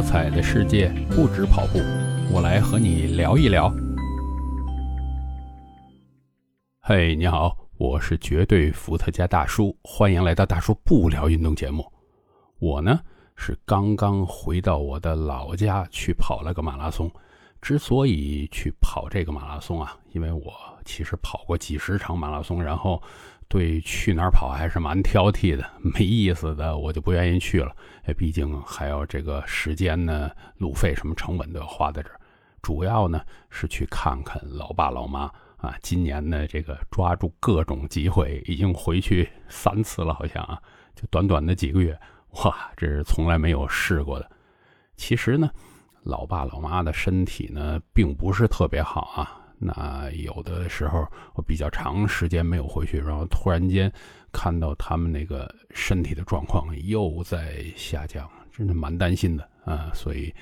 多彩的世界不止跑步，我来和你聊一聊。嘿，你好，我是绝对伏特加大叔，欢迎来到大叔不聊运动节目。我呢是刚刚回到我的老家去跑了个马拉松。之所以去跑这个马拉松啊，因为我其实跑过几十场马拉松，然后。对，去哪儿跑还是蛮挑剔的，没意思的我就不愿意去了。毕竟还要这个时间呢，路费什么成本都要花在这儿。主要呢是去看看老爸老妈啊。今年呢，这个抓住各种机会，已经回去三次了，好像啊，就短短的几个月，哇，这是从来没有试过的。其实呢，老爸老妈的身体呢，并不是特别好啊。那有的时候我比较长时间没有回去，然后突然间看到他们那个身体的状况又在下降，真的蛮担心的啊。所以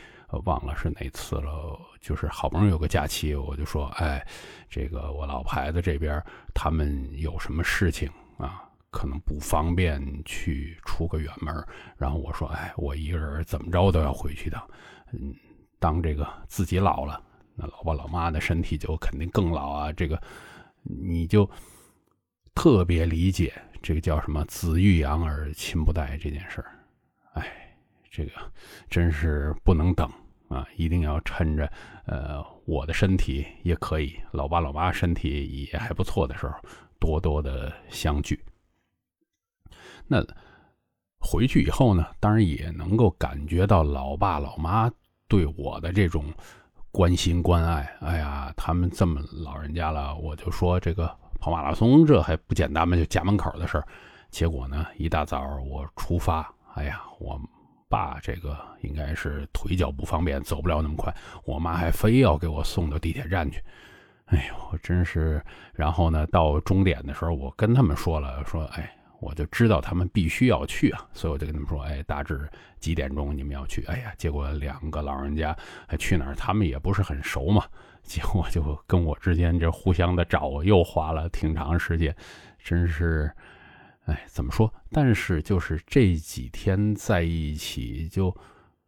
忘了是哪次了，就是好不容易有个假期，我就说，哎，这个我老婆子这边他们有什么事情啊，可能不方便去出个远门，然后我说，哎，我一个人怎么着都要回去的，嗯，当这个自己老了。那老爸老妈的身体就肯定更老啊，这个你就特别理解这个叫什么“子欲养而亲不待”这件事儿。哎，这个真是不能等啊，一定要趁着呃我的身体也可以，老爸老妈身体也还不错的时候，多多的相聚。那回去以后呢，当然也能够感觉到老爸老妈对我的这种。关心关爱，哎呀，他们这么老人家了，我就说这个跑马拉松这还不简单吗？就家门口的事儿。结果呢，一大早我出发，哎呀，我爸这个应该是腿脚不方便，走不了那么快。我妈还非要给我送到地铁站去，哎呦，真是。然后呢，到终点的时候，我跟他们说了，说，哎。我就知道他们必须要去啊，所以我就跟他们说：“哎，大致几点钟你们要去？”哎呀，结果两个老人家还去哪儿？他们也不是很熟嘛，结果就跟我之间这互相的找，又花了挺长时间，真是，哎，怎么说？但是就是这几天在一起，就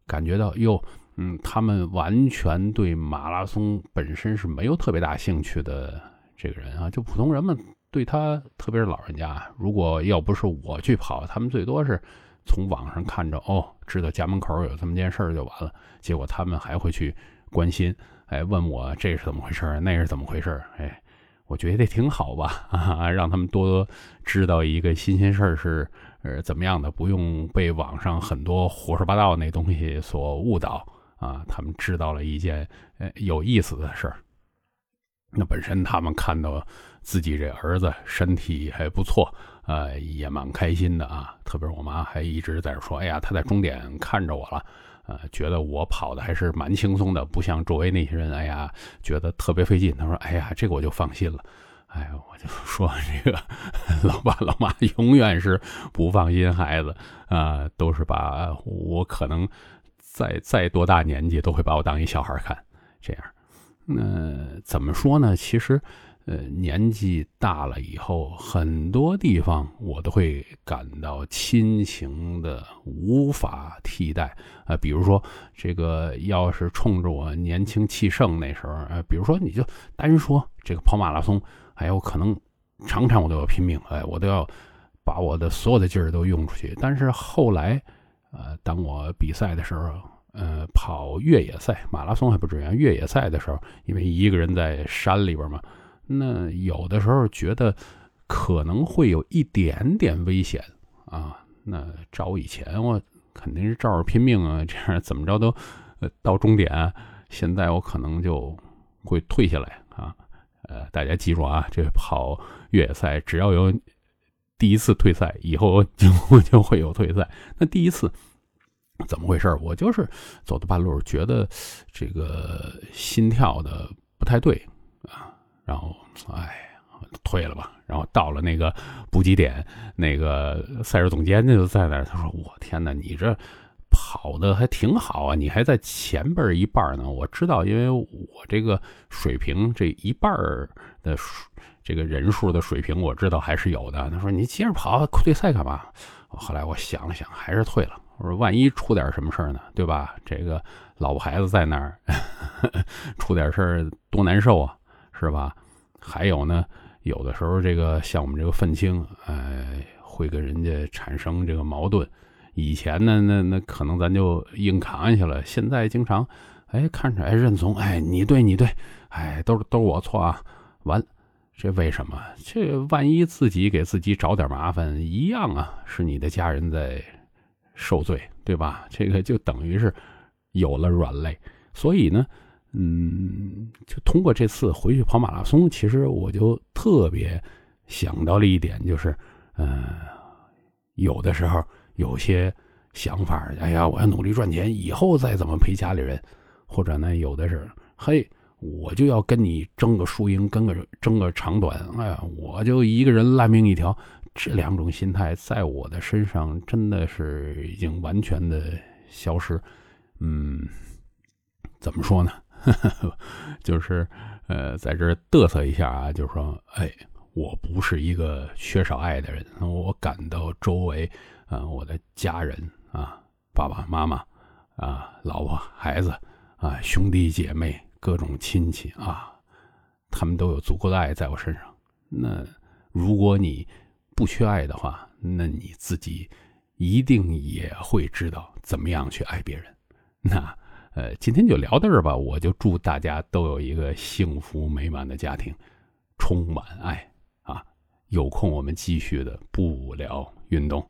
感觉到哟，嗯，他们完全对马拉松本身是没有特别大兴趣的这个人啊，就普通人们。对他，特别是老人家，如果要不是我去跑，他们最多是从网上看着，哦，知道家门口有这么件事就完了。结果他们还会去关心，哎，问我这是怎么回事，那是怎么回事？哎，我觉得这挺好吧，啊，让他们多知道一个新鲜事是呃怎么样的，不用被网上很多胡说八道那东西所误导啊。他们知道了一件呃有意思的事儿。那本身他们看到自己这儿子身体还不错，呃，也蛮开心的啊。特别是我妈还一直在说：“哎呀，他在终点看着我了，呃，觉得我跑的还是蛮轻松的，不像周围那些人，哎呀，觉得特别费劲。”他说：“哎呀，这个我就放心了。”哎，我就说 这个老爸老妈永远是不放心孩子啊，都是把我可能再再多大年纪都会把我当一小孩看，这样。那怎么说呢？其实，呃，年纪大了以后，很多地方我都会感到亲情的无法替代啊。比如说，这个要是冲着我年轻气盛那时候，呃，比如说你就单说这个跑马拉松，哎，我可能场场我都要拼命，哎，我都要把我的所有的劲儿都用出去。但是后来，呃，当我比赛的时候。呃，跑越野赛、马拉松还不至于。越野赛的时候，因为一个人在山里边嘛，那有的时候觉得可能会有一点点危险啊。那照以前，我肯定是照着拼命啊，这样怎么着都到终点。现在我可能就会退下来啊。呃，大家记住啊，这跑越野赛只要有第一次退赛，以后就 就会有退赛。那第一次。怎么回事？我就是走到半路，觉得这个心跳的不太对啊，然后哎，退了吧。然后到了那个补给点，那个赛事总监就在那儿，他说：“我天哪，你这跑的还挺好啊，你还在前边一半呢。”我知道，因为我这个水平这一半的这个人数的水平，我知道还是有的。他说：“你接着跑，退赛干嘛？”后来我想了想，还是退了。我说万一出点什么事儿呢，对吧？这个老婆孩子在那儿，出点事儿多难受啊，是吧？还有呢，有的时候这个像我们这个愤青，哎，会跟人家产生这个矛盾。以前呢，那那可能咱就硬扛下去了。现在经常，哎，看着哎认怂，哎你对你对，哎都是都是我错啊。完，这为什么？这万一自己给自己找点麻烦，一样啊，是你的家人在受罪，对吧？这个就等于是有了软肋。所以呢，嗯，就通过这次回去跑马拉松，其实我就特别想到了一点，就是，嗯，有的时候。有些想法，哎呀，我要努力赚钱，以后再怎么陪家里人，或者呢，有的是，嘿，我就要跟你争个输赢，跟个争个长短，哎呀，我就一个人烂命一条。这两种心态在我的身上真的是已经完全的消失。嗯，怎么说呢？就是呃，在这嘚瑟一下啊，就是说，哎，我不是一个缺少爱的人，我感到周围。啊，我的家人啊，爸爸妈妈啊，老婆孩子啊，兄弟姐妹，各种亲戚啊，他们都有足够的爱在我身上。那如果你不缺爱的话，那你自己一定也会知道怎么样去爱别人。那呃，今天就聊到这儿吧。我就祝大家都有一个幸福美满的家庭，充满爱啊！有空我们继续的不聊运动。